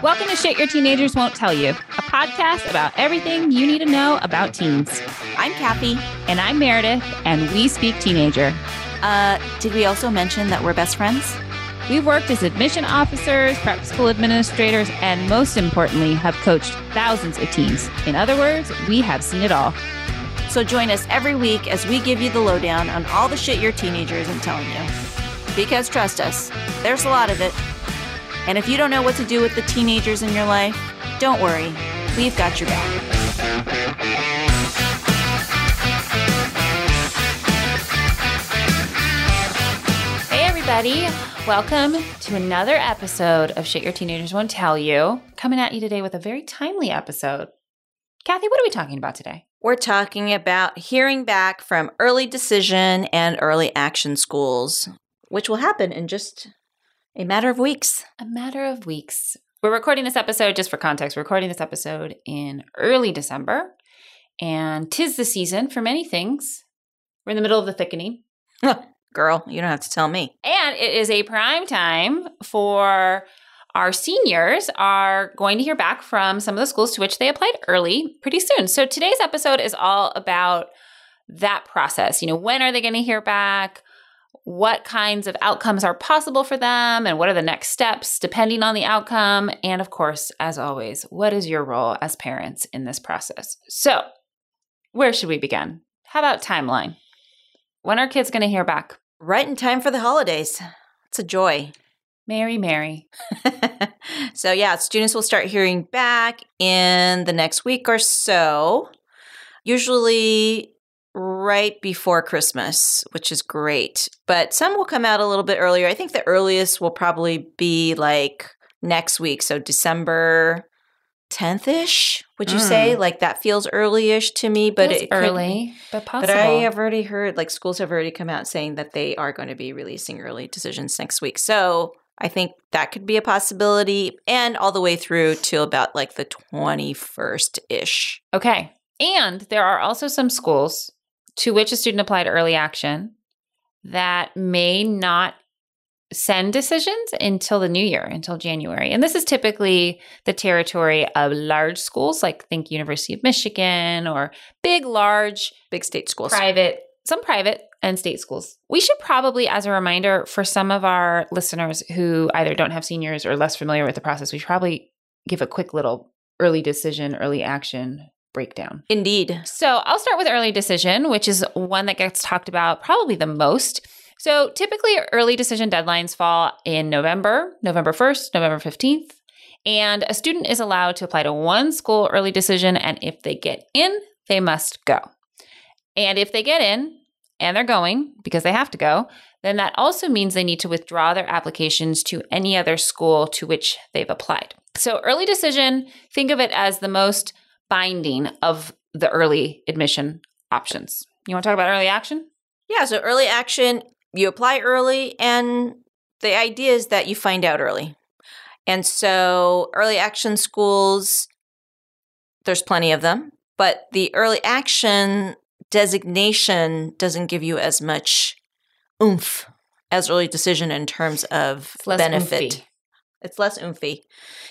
Welcome to Shit Your Teenagers Won't Tell You, a podcast about everything you need to know about teens. I'm Kathy. And I'm Meredith, and we speak teenager. Uh, did we also mention that we're best friends? We've worked as admission officers, prep school administrators, and most importantly, have coached thousands of teens. In other words, we have seen it all. So join us every week as we give you the lowdown on all the shit your teenager isn't telling you. Because trust us, there's a lot of it. And if you don't know what to do with the teenagers in your life, don't worry, we've got your back. Hey, everybody. Welcome to another episode of Shit Your Teenagers Won't Tell You. Coming at you today with a very timely episode. Kathy, what are we talking about today? We're talking about hearing back from early decision and early action schools, which will happen in just a matter of weeks. A matter of weeks. We're recording this episode, just for context, we're recording this episode in early December, and tis the season for many things. We're in the middle of the thickening. Girl, you don't have to tell me. And it is a prime time for our seniors are going to hear back from some of the schools to which they applied early pretty soon. So today's episode is all about that process. You know, when are they going to hear back? What kinds of outcomes are possible for them? And what are the next steps depending on the outcome? And of course, as always, what is your role as parents in this process? So, where should we begin? How about timeline? When are kids going to hear back? Right in time for the holidays. It's a joy. Mary, Mary. so, yeah, students will start hearing back in the next week or so, usually right before Christmas, which is great. But some will come out a little bit earlier. I think the earliest will probably be like next week. So, December 10th ish, would you mm. say? Like that feels early-ish to me, but feels it early, could, but possible. But I have already heard like schools have already come out saying that they are going to be releasing early decisions next week. So I think that could be a possibility and all the way through to about like the 21st ish. Okay. And there are also some schools to which a student applied early action that may not send decisions until the new year, until January. And this is typically the territory of large schools, like think University of Michigan or big, large, big state schools, private, some private and state schools. We should probably, as a reminder for some of our listeners who either don't have seniors or less familiar with the process, we should probably give a quick little early decision, early action breakdown. Indeed. So I'll start with early decision, which is one that gets talked about probably the most. So typically, early decision deadlines fall in November, November 1st, November 15th. And a student is allowed to apply to one school early decision. And if they get in, they must go. And if they get in and they're going because they have to go, then that also means they need to withdraw their applications to any other school to which they've applied. So, early decision, think of it as the most binding of the early admission options. You want to talk about early action? Yeah, so early action you apply early, and the idea is that you find out early. And so, early action schools, there's plenty of them, but the early action designation doesn't give you as much oomph as early decision in terms of benefit. Oomphy. It's less oomphy.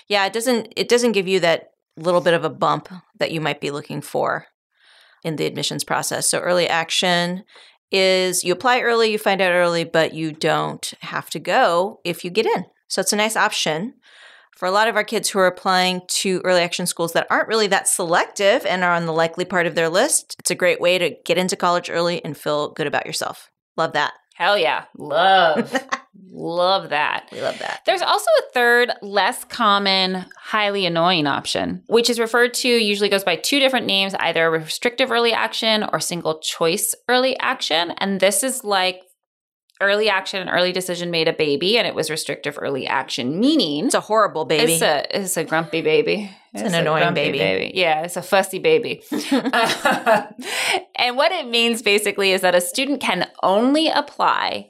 Yeah, it doesn't it doesn't give you that little bit of a bump that you might be looking for in the admissions process. So early action is you apply early, you find out early, but you don't have to go if you get in. So it's a nice option for a lot of our kids who are applying to early action schools that aren't really that selective and are on the likely part of their list. It's a great way to get into college early and feel good about yourself. Love that. Hell yeah. Love. love that. We love that. There's also a third, less common, highly annoying option, which is referred to, usually goes by two different names either restrictive early action or single choice early action. And this is like early action and early decision made a baby and it was restrictive early action meaning it's a horrible baby it's a it's a grumpy baby it's, it's an annoying baby. baby. yeah it's a fussy baby and what it means basically is that a student can only apply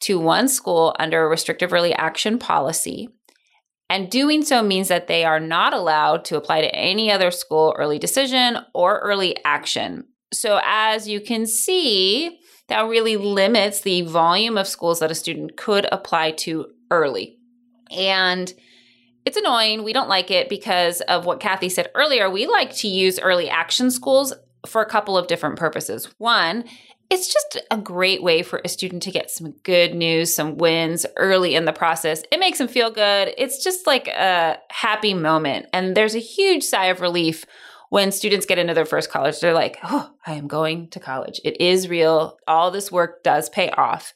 to one school under a restrictive early action policy and doing so means that they are not allowed to apply to any other school early decision or early action so as you can see that really limits the volume of schools that a student could apply to early. And It's annoying. We don't like it because of what Kathy said earlier. We like to use early action schools for a couple of different purposes. One, it's just a great way for a student to get some good news, some wins early in the process. It makes them feel good. It's just like a happy moment. And there's a huge sigh of relief when students get into their first college. They're like, oh, I am going to college. It is real. All this work does pay off.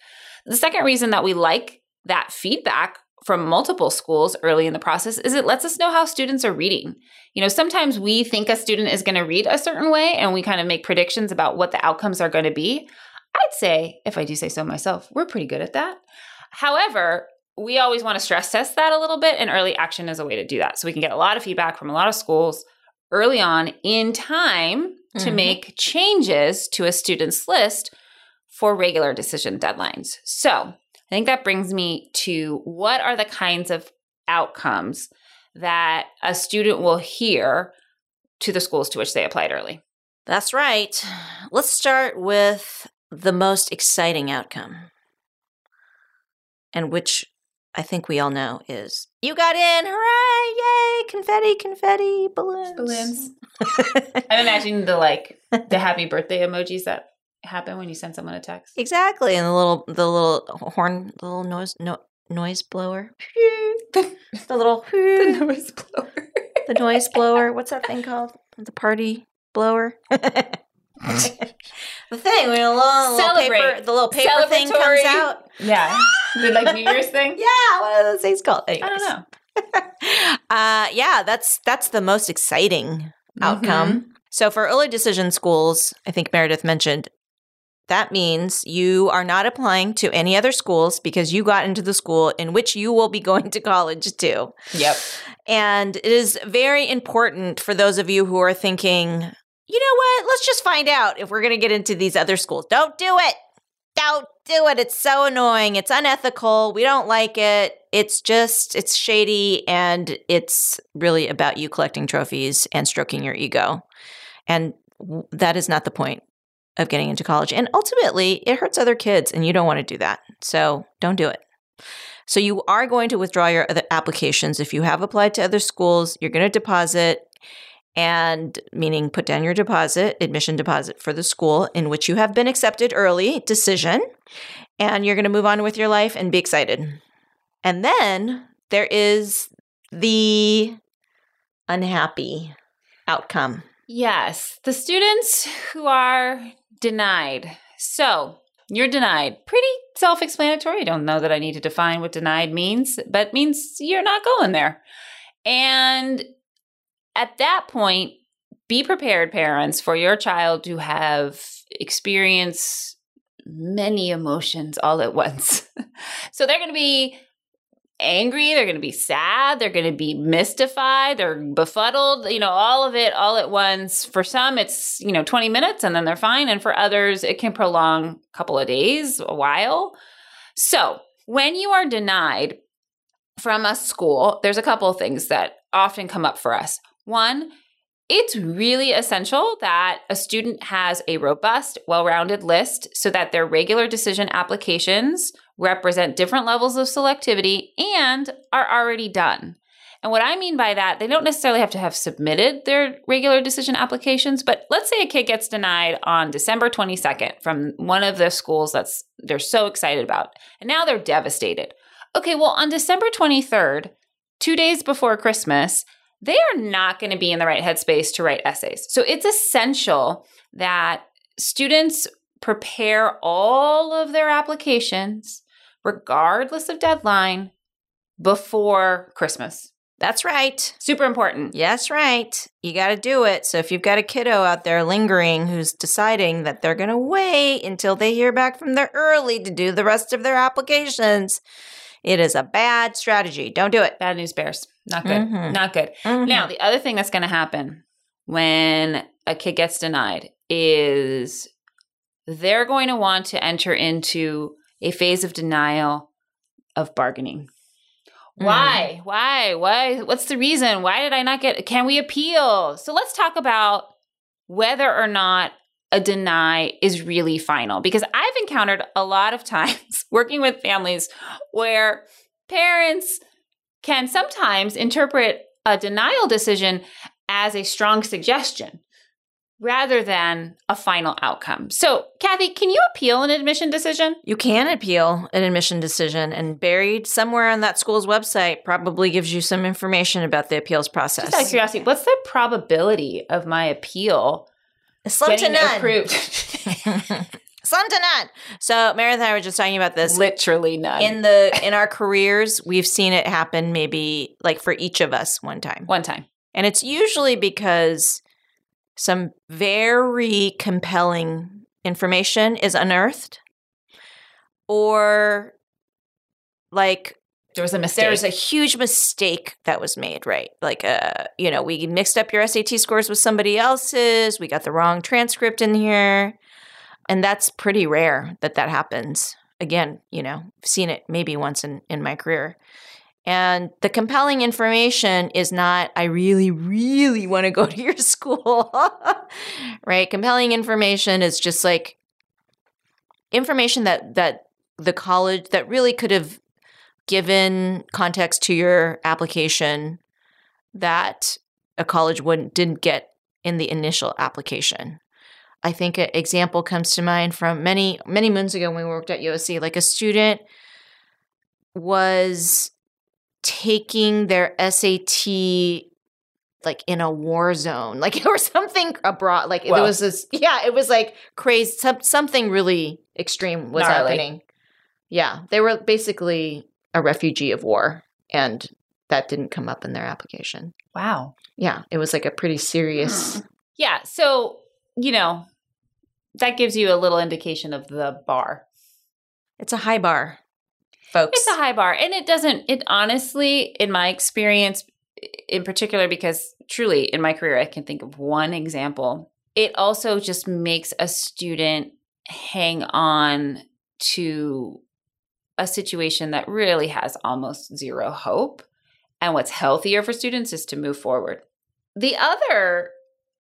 The second reason that we like that feedback from multiple schools early in the process is it lets us know how students are reading. You know, sometimes we think a student is going to read a certain way and we kind of make predictions about what the outcomes are going to be. I'd say, if I do say so myself, we're pretty good at that. However, we always want to stress test that a little bit, and early action is a way to do that. So we can get a lot of feedback from a lot of schools early on in time to mm-hmm. make changes to a student's list for regular decision deadlines. So I think that brings me to what are the kinds of outcomes that a student will hear to the schools to which they applied early? That's right. Let's start with the most exciting outcome, and which I think we all know is you got in, hooray, yay, confetti, confetti, balloons. Balloons. I'm imagining the like the happy birthday emojis that happen when you send someone a text. Exactly. And the little the little horn the little noise no, noise blower. the little the noise blower. the noise blower. What's that thing called? The party blower. the thing when a little, little paper, the little paper thing comes out. Yeah, the like New Year's thing. yeah, what are those things called? Anyways. I don't know. uh, yeah, that's that's the most exciting outcome. Mm-hmm. So for early decision schools, I think Meredith mentioned that means you are not applying to any other schools because you got into the school in which you will be going to college to. Yep. And it is very important for those of you who are thinking, you know what? Let's just find out if we're going to get into these other schools. Don't do it. Don't do it. It's so annoying. It's unethical. We don't like it. It's just, it's shady and it's really about you collecting trophies and stroking your ego. And that is not the point of getting into college. And ultimately, it hurts other kids and you don't want to do that. So don't do it. So you are going to withdraw your other applications. If you have applied to other schools, you're going to deposit and meaning put down your deposit, admission deposit for the school in which you have been accepted early decision, and you're going to move on with your life and be excited. And then there is the unhappy outcome. Yes, the students who are denied. So, you're denied. Pretty self explanatory. I don't know that I need to define what denied means, but means you're not going there. And at that point, be prepared, parents, for your child to have experienced many emotions all at once. so they're going to be angry, they're going to be sad, they're going to be mystified, they're befuddled, you know, all of it all at once. For some, it's, you know, 20 minutes and then they're fine. And for others, it can prolong a couple of days, a while. So when you are denied from a school, there's a couple of things that often come up for us. One, it's really essential that a student has a robust, well rounded list so that their regular decision applications represent different levels of selectivity and are already done. And what I mean by that, they don't necessarily have to have submitted their regular decision applications, but let's say a kid gets denied on December 22nd from one of the schools that's they're so excited about. And now they're devastated. Okay, well, on December 23rd, 2 days before Christmas, they are not going to be in the right headspace to write essays. So it's essential that students prepare all of their applications, regardless of deadline, before Christmas. That's right. Super important. Yes, right. You got to do it. So if you've got a kiddo out there lingering who's deciding that they're going to wait until they hear back from their early to do the rest of their applications, it is a bad strategy. Don't do it. Bad news bears. Not good. Mm-hmm. Not good. Mm-hmm. Now, the other thing that's going to happen when a kid gets denied is they're going to want to enter into a phase of denial of bargaining. Mm. Why? Why? Why? What's the reason? Why did I not get? Can we appeal? So let's talk about whether or not a deny is really final because I've encountered a lot of times working with families where parents can sometimes interpret a denial decision as a strong suggestion rather than a final outcome. So, Kathy, can you appeal an admission decision? You can appeal an admission decision, and buried somewhere on that school's website probably gives you some information about the appeals process. Just out of curiosity, what's the probability of my appeal Slim to none. approved? Slim to none. So Meredith and I were just talking about this. Literally none. in the in our careers, we've seen it happen maybe like for each of us one time. One time. And it's usually because some very compelling information is unearthed or like There was a mistake. There was a huge mistake that was made, right? Like, uh, you know, we mixed up your SAT scores with somebody else's. We got the wrong transcript in here. And that's pretty rare that that happens. Again, you know, I've seen it maybe once in, in my career. And the compelling information is not, I really, really want to go to your school, right? Compelling information is just like information that, that the college, that really could have given context to your application that a college wouldn't didn't get in the initial application. I think an example comes to mind from many many moons ago when we worked at USC. Like a student was taking their SAT like in a war zone, like or something abroad. Like there was this, yeah, it was like crazy. Some, something really extreme was Gnarly. happening. Yeah, they were basically a refugee of war, and that didn't come up in their application. wow. Yeah, it was like a pretty serious. Mm. Yeah. So, you know, that gives you a little indication of the bar. It's a high bar, folks. It's a high bar. And it doesn't, it honestly, in my experience, in particular, because truly in my career, I can think of one example, it also just makes a student hang on to a situation that really has almost zero hope. And what's healthier for students is to move forward. The other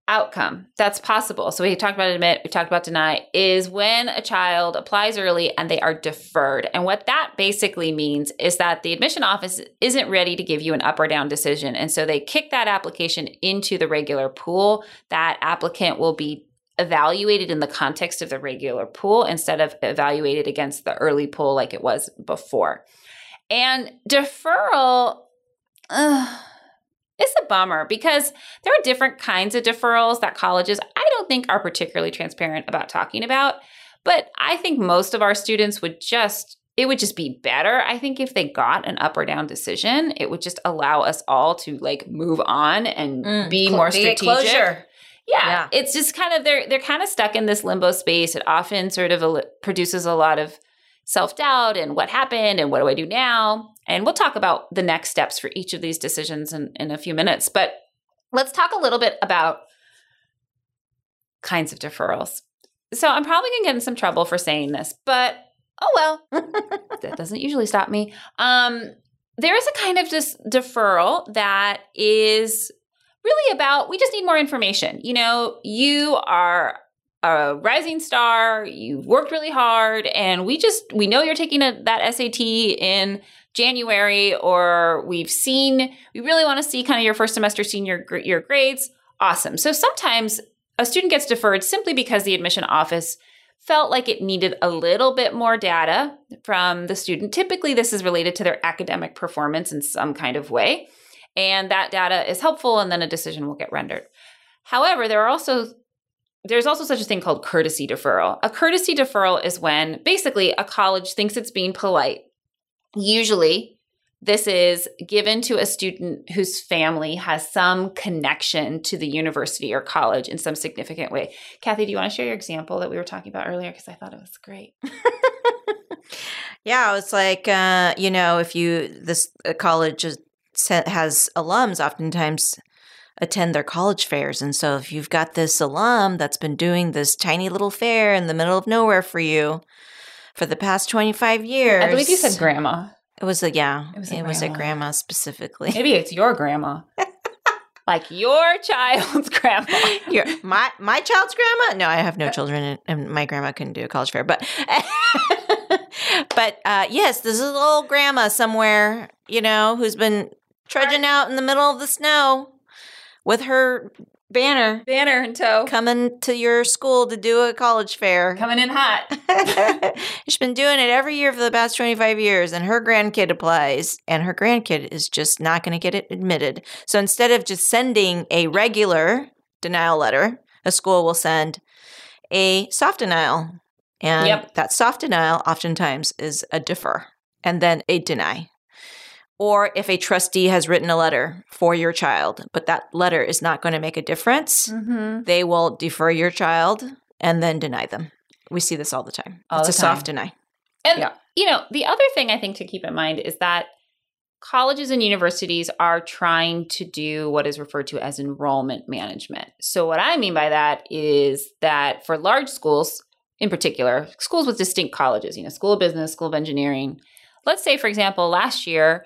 outcome that's possible, so we talked about admit, we talked about deny, is when a child applies early and they are deferred. And what that basically means is that the admission office isn't ready to give you an up or down decision. And so they kick that application into the regular pool. That applicant will be evaluated in the context of the regular pool instead of evaluated against the early pool like it was before. And deferral, uh, it's a bummer because there are different kinds of deferrals that colleges I don't think are particularly transparent about talking about. But I think most of our students would just, it would just be better. I think if they got an up or down decision, it would just allow us all to like move on and Mm, be more strategic. closure. Yeah, Yeah. it's just kind of they're they're kind of stuck in this limbo space. It often sort of produces a lot of self doubt and what happened and what do I do now? And we'll talk about the next steps for each of these decisions in, in a few minutes. But let's talk a little bit about kinds of deferrals. So I'm probably gonna get in some trouble for saying this, but oh well, that doesn't usually stop me. Um, there is a kind of dis- deferral that is really about we just need more information. You know, you are a rising star, you've worked really hard, and we just we know you're taking a, that SAT in January, or we've seen we really want to see kind of your first semester senior year grades. Awesome. So sometimes a student gets deferred simply because the admission office felt like it needed a little bit more data from the student. Typically, this is related to their academic performance in some kind of way. And that data is helpful, and then a decision will get rendered. However, there are also there's also such a thing called courtesy deferral. A courtesy deferral is when basically a college thinks it's being polite. Usually, this is given to a student whose family has some connection to the university or college in some significant way. Kathy, do you want to share your example that we were talking about earlier? Because I thought it was great. Yeah, it's like uh, you know, if you this college is, has alums, oftentimes attend their college fairs, and so if you've got this alum that's been doing this tiny little fair in the middle of nowhere for you for the past twenty five years, I believe you said grandma. it was a yeah, It was it a was a grandma. grandma specifically. Maybe it's your grandma. like your child's grandma. Your, my my child's grandma? No, I have no children, and, and my grandma couldn't do a college fair. But but uh, yes, this is a little grandma somewhere, you know, who's been trudging out in the middle of the snow with her banner Banner in tow. coming to your school to do a college fair. Coming in hot. She's been doing it every year for the past 25 years, and her grandkid applies, and her grandkid is just not going to get it admitted. So instead of just sending a regular denial letter, a school will send a soft denial. And Yep. that soft denial oftentimes is a defer and then a deny. Or if a trustee has written a letter for your child, but that letter is not going to make a difference, Mm-hmm. they will defer your child and then deny them. We see this all the time. All it's the a soft deny. And Yeah. you know, the other thing I think to keep in mind is that colleges and universities are trying to do what is referred to as enrollment management. So what I mean by that is that for large schools in particular, schools with distinct colleges, you know, school of business, school of engineering. Let's say for example, last year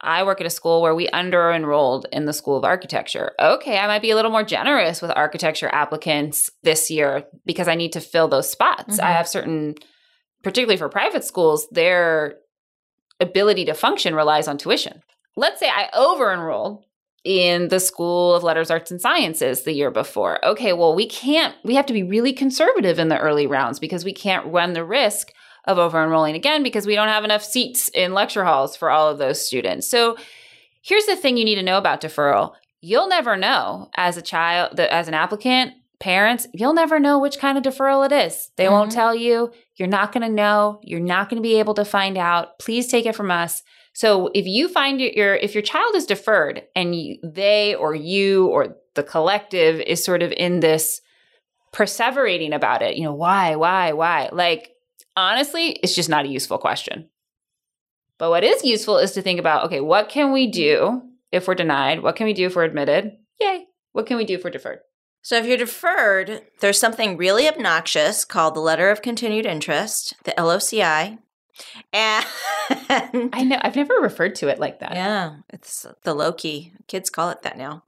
I work at a school where we under enrolled in the School of Architecture. Okay, I might be a little more generous with architecture applicants this year because I need to fill those spots. Mhm. I have certain, particularly for private schools, their ability to function relies on tuition. Let's say I over enrolled in the School of Letters, Arts, and Sciences the year before. Okay, well, we can't, we have to be really conservative in the early rounds because we can't run the risk of over enrolling again because we don't have enough seats in lecture halls for all of those students. So here's the thing you need to know about deferral. You'll never know as a child, the- as an applicant, parents, you'll never know which kind of deferral it is. They won't Mhm. tell you. You're not going to know. You're not going to be able to find out. Please take it from us. So if you find your, your if your child is deferred and you, they or you or the collective is sort of in this perseverating about it, you know, why, why, why? Like honestly, it's just not a useful question. But what is useful is to think about okay, what can we do if we're denied? What can we do if we're admitted? Yay. What can we do if we're deferred? So if you're deferred, there's something really obnoxious called the letter of continued interest, the LOCI. And I know I've never referred to it like that. yeah, it's the low key. Kids call it that now.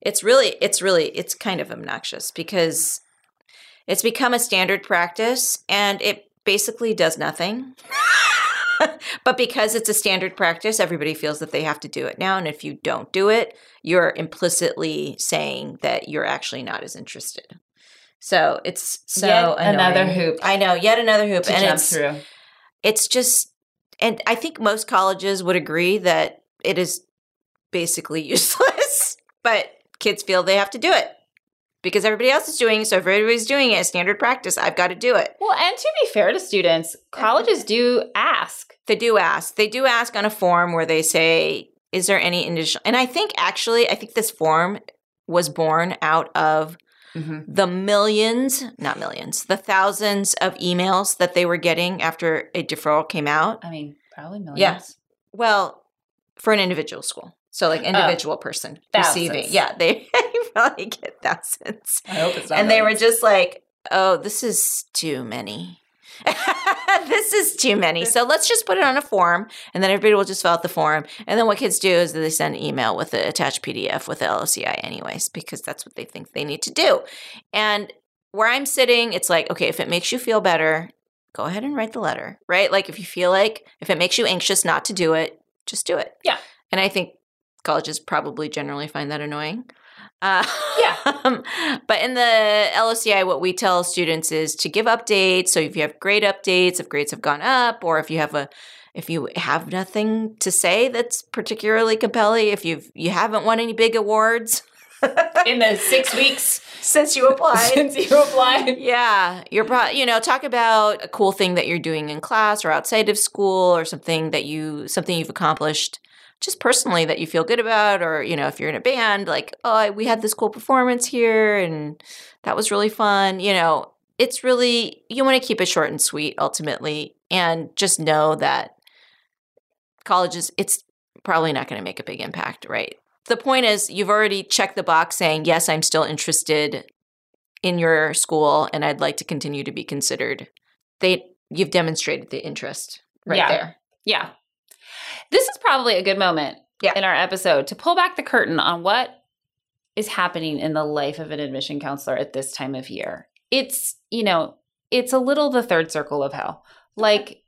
It's really it's really it's kind of obnoxious because it's become a standard practice and it basically does nothing. but because it's a standard practice, everybody feels that they have to do it now and if you don't do it, you're implicitly saying that you're actually not as interested. So it's so Yet another hoop I know, yet another hoop, To and jump it's through. it's just and i think most colleges would agree that it is basically useless but kids feel they have to do it because everybody else is doing it so if everybody's doing it standard practice i've got to do it Well, and to be fair to students, colleges do ask. they do ask they do ask on a form where they say is there any additional and i think actually i think this form was born out of mm-hmm. the millions not millions the thousands of emails that they were getting after a deferral came out I mean, probably millions. Yeah. Well, for an individual school. So like Oh. individual person Thousands. receiving. Yeah, they probably get thousands. I hope it's not. And they were just like, "Oh, this is too many. this is too many. So let's just put it on a form and then everybody will just fill out the form. And then what kids do is they send an email with the attached PDF with the LOCI anyways because that's what they think they need to do. And where I'm sitting, it's like, okay, if it makes you feel better, go ahead and write the letter, right? Like if you feel like if it makes you anxious not to do it, just do it. Yeah. And I think colleges probably generally find that annoying. Uh, Yeah. but in the LOCI, what we tell students is to give updates. So if you have grade updates, if grades have gone up, or if you have a if you have nothing to say that's particularly compelling, if you've you haven't won any big awards in the six weeks since you applied, since you applied. yeah, you're pro- you know talk about a cool thing that you're doing in class or outside of school or something that you something you've accomplished just personally that you feel good about or you know if you're in a band like oh I- we had this cool performance here and that was really fun you know it's really you want to keep it short and sweet ultimately and just know that colleges it's probably not going to make a big impact right the point is you've already checked the box saying yes i'm still interested in your school and I'd like to continue to be considered. They you've demonstrated the interest right Yeah. there. Yeah. This is probably a good moment Yeah. in our episode to pull back the curtain on what is happening in the life of an admission counselor at this time of year. It's, you know, it's a little the third circle of hell. Like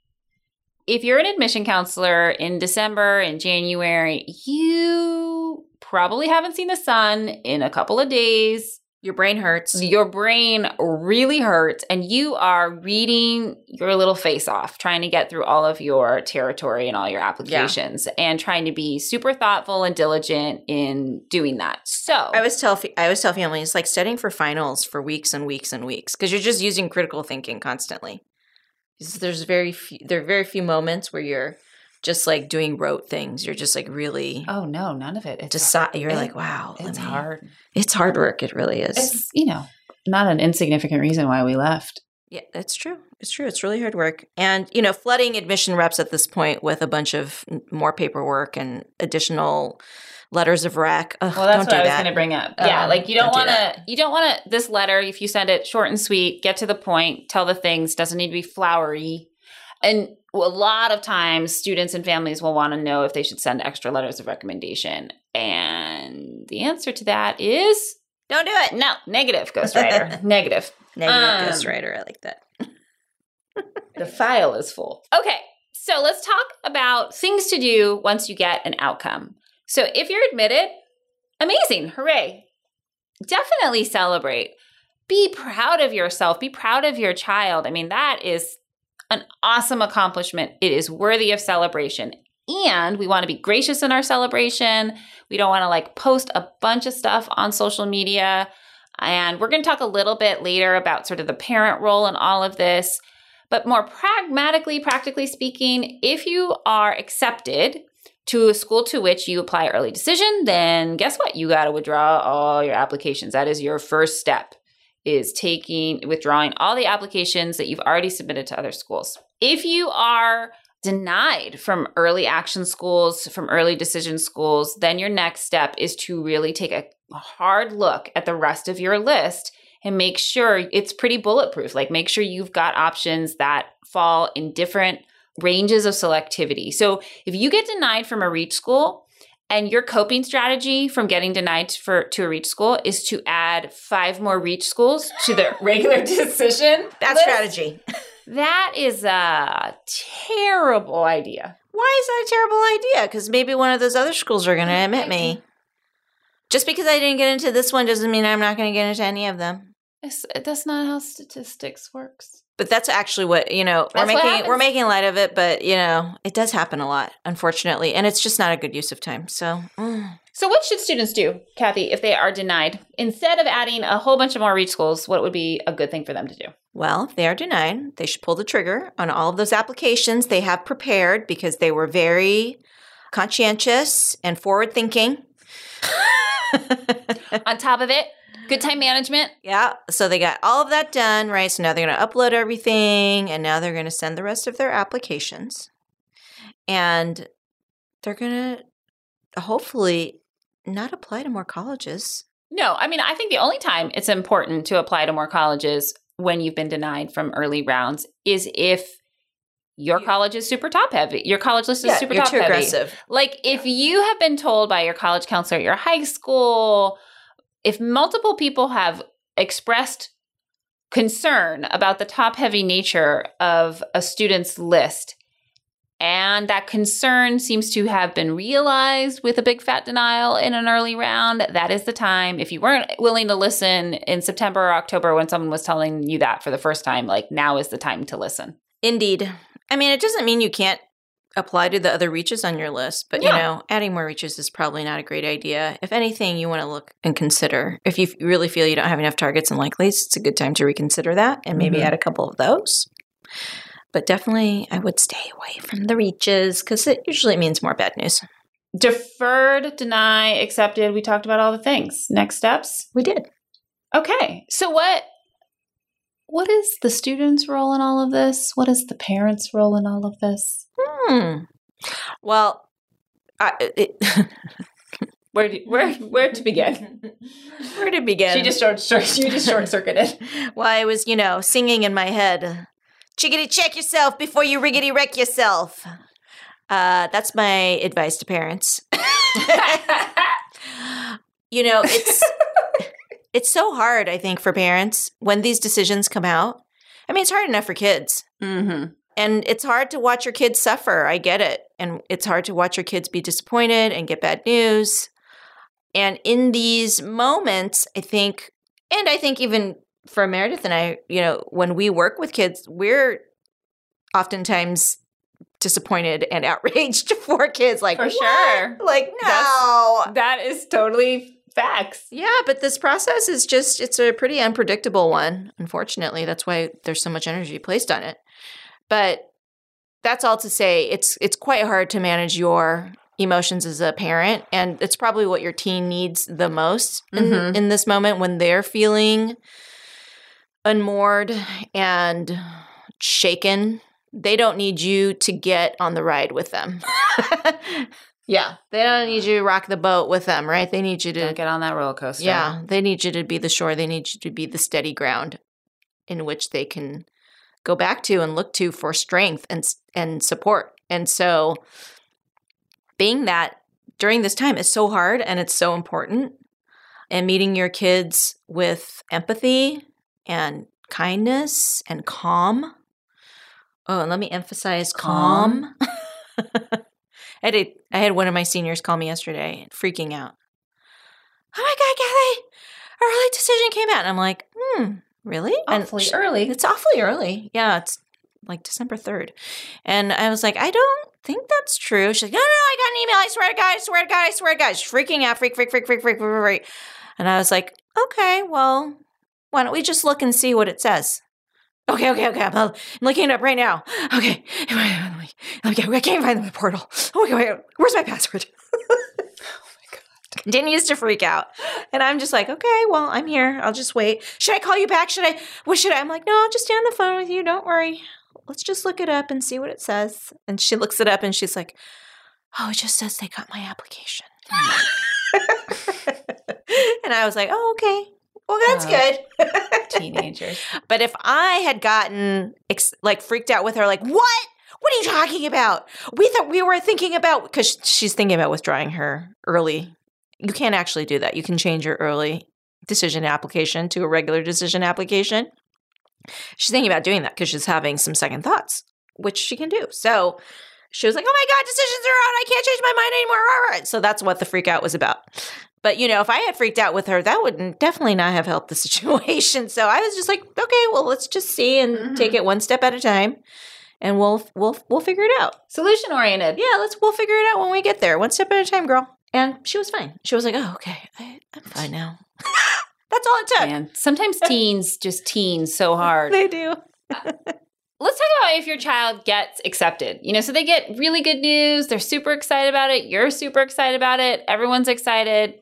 if you're an admission counselor in December and January, you probably haven't seen the sun in a couple of days. Your brain hurts. Mm. Your brain really hurts, and you are reading your little face off, trying to get through all of your territory and all your applications, and trying to be super thoughtful and diligent in doing that. So, I always tell I always tell families like studying for finals for weeks and weeks and weeks because you're just using critical thinking constantly. There's very few, there are very few moments where you're just like doing rote things. You're just like really oh no, none of it. It's decide. You're it- like, wow, It's me- hard. It's hard work. It really is. It's you know not an insignificant reason why we left. Yeah, that's true. It's true. It's really hard work. And, you know, flooding admission reps at this point with a bunch of more paperwork and additional letters of rec. Ugh, Well, that's don't what do I was going to bring up. yeah, Um, like you don't, do want to. You don't want to. This letter, if you send it short and sweet, get to the point, tell the things. Doesn't need to be flowery. And a lot of times, students and families will want to know if they should send extra letters of recommendation. And the answer to that is Don't do it. no, negative, ghostwriter, negative. Negative Um, ghostwriter. I like that. The file is full. Okay, so let's talk about things to do once you get an outcome. So if you're admitted, amazing, hooray. Definitely celebrate. Be proud of yourself, be proud of your child. I mean, that is an awesome accomplishment. It is worthy of celebration. And we want to be gracious in our celebration. We don't want to like post a bunch of stuff on social media. And we're going to talk a little bit later about sort of the parent role in all of this. But more pragmatically, practically speaking, if you are accepted to a school to which you apply early decision, then guess what? You got to withdraw all your applications. That is your first step is taking withdrawing all the applications that you've already submitted to other schools. If you are denied from early action schools, from early decision schools, then your next step is to really take a hard look at the rest of your list and make sure it's pretty bulletproof. Like make sure you've got options that fall in different ranges of selectivity. So if you get denied from a reach school and your coping strategy from getting denied for to a reach school is to add five more reach schools to the regular decision, That strategy. That is a terrible idea. Why is that a terrible idea? Because maybe one of those other schools are going to admit me. Just because I didn't get into this one doesn't mean I'm not going to get into any of them. It's, that's not how statistics works. But that's actually what you know. That's we're making we're making light of it, but you know it does happen a lot, unfortunately, and it's just not a good use of time. So mm. So, what should students do, Kathy, if they are denied? Instead of adding a whole bunch of more reach schools, what would be a good thing for them to do? Well, if they are denied, they should pull the trigger on all of those applications they have prepared because they were very conscientious and forward thinking. On top of it, good time management. yeah, so they got all of that done, right? So now they're going to upload everything and now they're going to send the rest of their applications. And they're going to hopefully not apply to more colleges. No, I mean, I think the only time it's important to apply to more colleges when you've been denied from early rounds is if your college is super top heavy. Your college list is super you're top too heavy. aggressive. Like if you have been told by your college counselor at your high school, if multiple people have expressed concern about the top heavy nature of a student's list, and that concern seems to have been realized with a big fat denial in an early round, that is the time. If you weren't willing to listen in September or October when someone was telling you that for the first time, like now is the time to listen. Indeed. I mean, it doesn't mean you can't apply to the other reaches on your list, but Yeah. you know, adding more reaches is probably not a great idea. If anything, you want to look and consider. If you really feel you don't have enough targets and likelies, it's a good time to reconsider that and maybe Mhm. add a couple of those. But definitely, I would stay away from the reaches because it usually means more bad news. Deferred, deny, accepted. We talked about all the things. Next steps. We did. Okay. So what what is the student's role in all of this? What is the parents' role in all of this? Hmm. Well, I, it, Where do, where where to begin? where to begin? She just short, short she just short circuited. Well, I was, you know, singing in my head. Chickity check yourself before you riggedy wreck yourself. Uh, that's my advice to parents. you know, it's it's so hard, I think, for parents when these decisions come out. I mean, it's hard enough for kids. mm-hmm. And it's hard to watch your kids suffer. I get it. And it's hard to watch your kids be disappointed and get bad news. And in these moments, I think, and I think even for Meredith and I, you know, when we work with kids, we're oftentimes disappointed and outraged for kids. Like, For "What?" sure. Like, no. That's- That is totally facts. Yeah, but this process is just, it's a pretty unpredictable one, unfortunately. That's why there's so much energy placed on it. But that's all to say it's it's quite hard to manage your emotions as a parent and it's probably what your teen needs the most in, Mhm. in this moment when they're feeling unmoored and shaken they don't need you to get on the ride with them yeah they don't need you to rock the boat with them right they need you to Don't get on that roller coaster. yeah, they need you to be the shore. They need you to be the steady ground in which they can go back to and look to for strength and and support. And so being that during this time is so hard and it's so important and meeting your kids with empathy and kindness and calm. Oh, and let me emphasize calm. I had a, I had one of my seniors call me yesterday, freaking out. Oh my god, Kathy, our early decision came out. And I'm like, hmm, really? And Awfully sh- early. It's awfully early. Yeah, it's like December 3rd. And I was like, I don't think that's true. She's like, no, no, no, I got an email. I swear to God, I swear to God, I swear to God. She's freaking out, freak, freak, freak, freak, freak, freak, freak. And I was like, okay, well, why don't we just look and see what it says? Okay, okay, okay. I'm, I'm looking it up right now. Okay. Okay, I can't find the portal. Oh okay, wait, where's my password? Continues to freak out. And I'm just like, okay, well, I'm here. I'll just wait. Should I call you back? Should I? What should I? I'm like, no, I'll just stay on the phone with you. Don't worry. Let's just look it up and see what it says. And she looks it up and she's like, oh, it just says they got my application. and I was like, oh, okay. Well, that's Uh, good. Teenagers. But if I had gotten ex- like freaked out with her, like, what? What are you talking about? We thought we were thinking about because she's thinking about withdrawing her early. You can't actually do that. You can change your early decision application to a regular decision application. She's thinking about doing that because she's having some second thoughts, which she can do. So she was like, "Oh my god, decisions are out! I can't change my mind anymore." All right. So that's what the freak out was about. But you know, if I had freaked out with her, that would definitely not have helped the situation. So I was just like, okay, well, let's just see and Mhm. take it one step at a time, and we'll we'll we'll figure it out. Solution oriented. Yeah, let's we'll figure it out when we get there, one step at a time, girl. And she was fine. She was like, oh, okay, I, I'm fine now. That's all it took. Man, sometimes teens just teen so hard. They do. Let's talk about if your child gets accepted. You know, so they get really good news. They're super excited about it. You're super excited about it. Everyone's excited.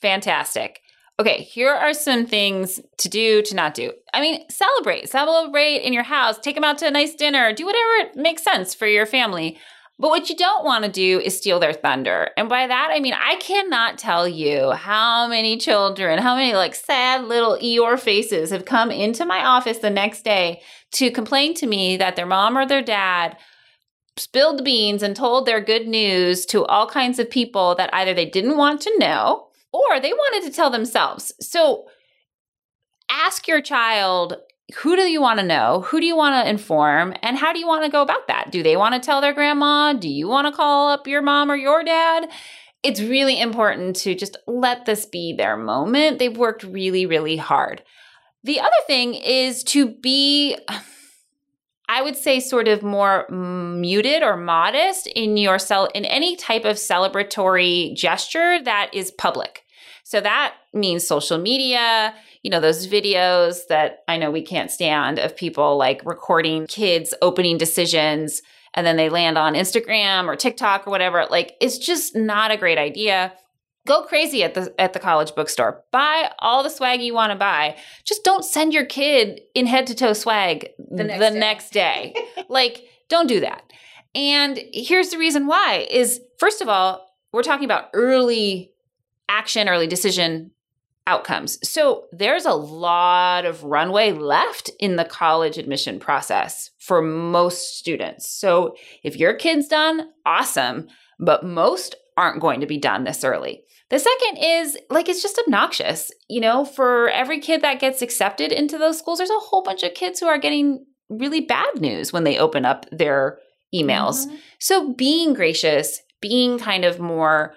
Fantastic. Okay, here are some things to do, to not do. I mean, celebrate. Celebrate in your house. Take them out to a nice dinner. Do whatever makes sense for your family. But what you don't want to do is steal their thunder. And by that, I mean, I cannot tell you how many children, how many like sad little Eeyore faces have come into my office the next day to complain to me that their mom or their dad spilled the beans and told their good news to all kinds of people that either they didn't want to know or they wanted to tell themselves. So ask your child who do you want to know? Who do you want to inform? And how do you want to go about that? Do they want to tell their grandma? Do you want to call up your mom or your dad? It's really important to just let this be their moment. They've worked really, really hard. The other thing is to be, I would say, sort of more muted or modest in your cel- in any type of celebratory gesture that is public. So that means social media, you know, those videos that I know we can't stand of people like recording kids opening decisions and then they land on Instagram or TikTok or whatever. Like it's just not a great idea. Go crazy at the at the college bookstore. Buy all the swag you want to buy. Just don't send your kid in head to toe swag the next next, day. day. like don't do that. And here's the reason why is first of all, we're talking about early action, early decision outcomes. So there's a lot of runway left in the college admission process for most students. So if your kid's done, awesome, but most aren't going to be done this early. The second is like it's just obnoxious. You know, for every kid that gets accepted into those schools, there's a whole bunch of kids who are getting really bad news when they open up their emails. Mhm. So being gracious, being kind of more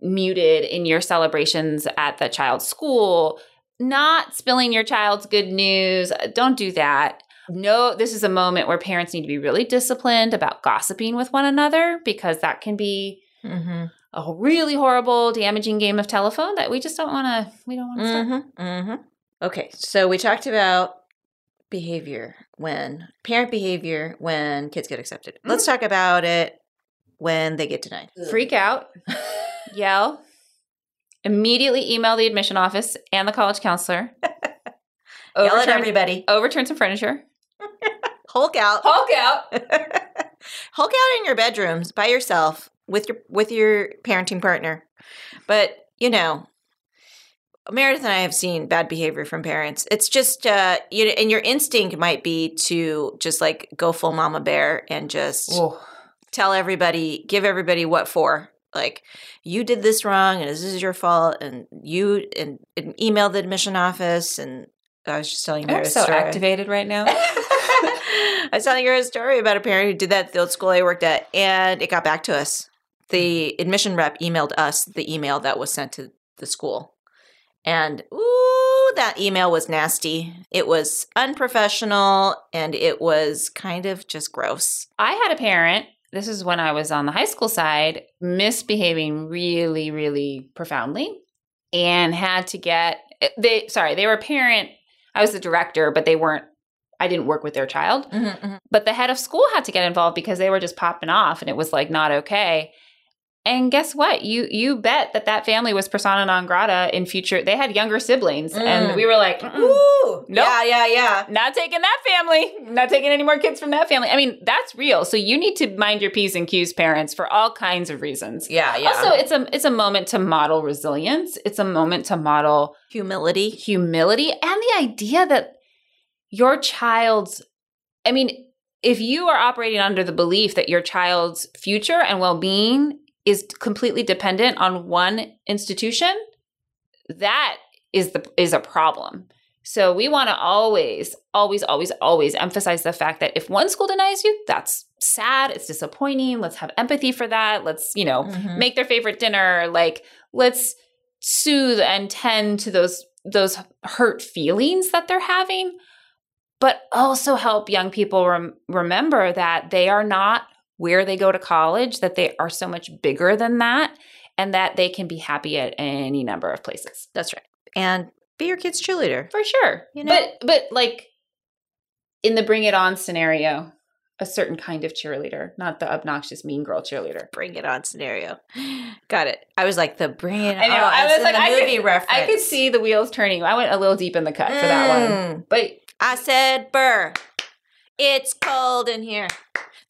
muted in your celebrations at the child's school, not spilling your child's good news, uh, don't do that. No, this is a moment where parents need to be really disciplined about gossiping with one another because that can be Mhm. a really horrible, damaging game of telephone that we just don't want to. We don't want to start. Mm-hmm. Mm-hmm. Okay, so we talked about behavior when parent behavior when kids get accepted. Let's talk about it when they get denied. Freak out, yell, immediately email the admission office and the college counselor. Yell at everybody. overturn some furniture. Hulk out. Hulk out. Hulk out in your bedrooms by yourself with your with your parenting partner. But you know, Meredith and I have seen bad behavior from parents. It's just uh you and your instinct might be to just like go full mama bear and just tell everybody, give everybody what for. Like you did this wrong and this is your fault and you and, and email the admission office and I was just telling you. I'm so story. activated right now. I was telling you a story about a parent who did that at the old school I worked at, and it got back to us. Mm. The admission rep emailed us the email that was sent to the school. And ooh, that email was nasty. It was unprofessional and it was kind of just gross. I had a parent, this is when I was on the high school side, misbehaving really, really profoundly and had to get eh, they sorry, they were a parent. I was the director, but they weren't I didn't work with their child. Mm-hmm, mm-hmm. But the head of school had to get involved because they were just popping off and it was like not okay. And guess what? You you bet that that family was persona non grata in future. They had younger siblings, and Mm. we were like, "Mm-mm, Ooh, Nope. yeah, yeah, yeah. not taking that family, not taking any more kids from that family. I mean, that's real. So you need to mind your p's and q's, parents, for all kinds of reasons. Yeah, yeah. Also, it's a it's a moment to model resilience. It's a moment to model humility. humility and the idea that your child's I mean, if you are operating under the belief that your child's future and well-being is completely dependent on one institution, that is the is a problem. So we want to always always always always emphasize the fact that if one school denies you, that's sad, it's disappointing. Let's have empathy for that. Let's, you know, Mhm. make their favorite dinner, like let's soothe and tend to those those hurt feelings that they're having but also help young people rem- remember that they are not where they go to college that they are so much bigger than that and that they can be happy at any number of places That's right. And be your kid's cheerleader. for sure You know? but but like in the bring it on scenario a certain kind of cheerleader not the obnoxious mean girl cheerleader Bring it on scenario. Got it. I was like the bring it I know, on. I was like, the I could- reference. i could see the wheels turning i went a little deep in the cut for that one Mm. but I said, Burr, it's cold in here.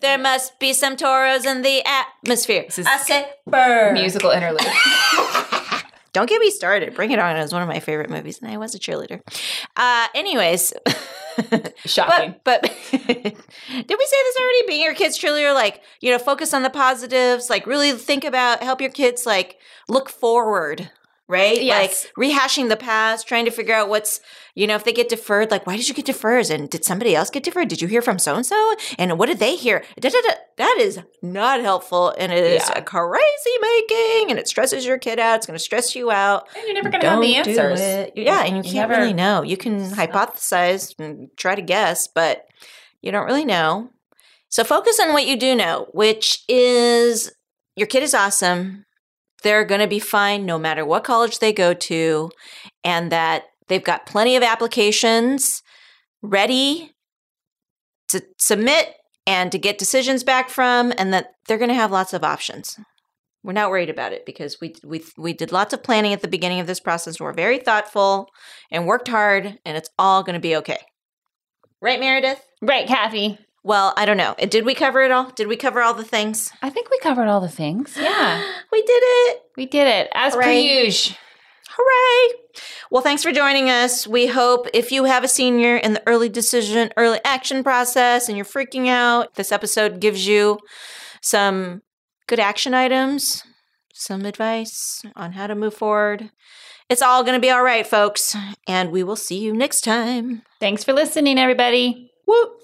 There must be some toros in the atmosphere. This is I said, Burr. musical interlude Don't get me started. Bring It On is one of my favorite movies, and I was a cheerleader. Uh, anyways, shocking but but did we say this already? Being your kid's cheerleader, like you know, focus on the positives. Like really think about help your kids like look forward. Right? Yes. Like rehashing the past, trying to figure out what's, you know, if they get deferred, like, why did you get deferred? And did somebody else get deferred? Did you hear from so and so? And what did they hear? Da, da, da. That is not helpful. And it is Yeah. crazy making and it stresses your kid out. It's going to stress you out. and you're never going to have the answers. Yeah, and you, You can't never- really know. You can hypothesize and try to guess, but you don't really know. So focus on what you do know, which is your kid is awesome. They're going to be fine no matter what college they go to, and that they've got plenty of applications ready to submit and to get decisions back from, and that they're going to have lots of options. We're not worried about it because we we we did lots of planning at the beginning of this process. We're very thoughtful and worked hard, and it's all going to be okay. Right, Meredith? right kathy Well, I don't know. Uh, did we cover it all? Did we cover all the things? I think we covered all the things. Yeah, we did it. we did it as per Hooray. usual. Hooray! Well, thanks for joining us. We hope if you have a senior in the early decision, early action process, and you're freaking out, this episode gives you some good action items, some advice on how to move forward. It's all going to be all right, folks. And we will see you next time. Thanks for listening, everybody. Whoop!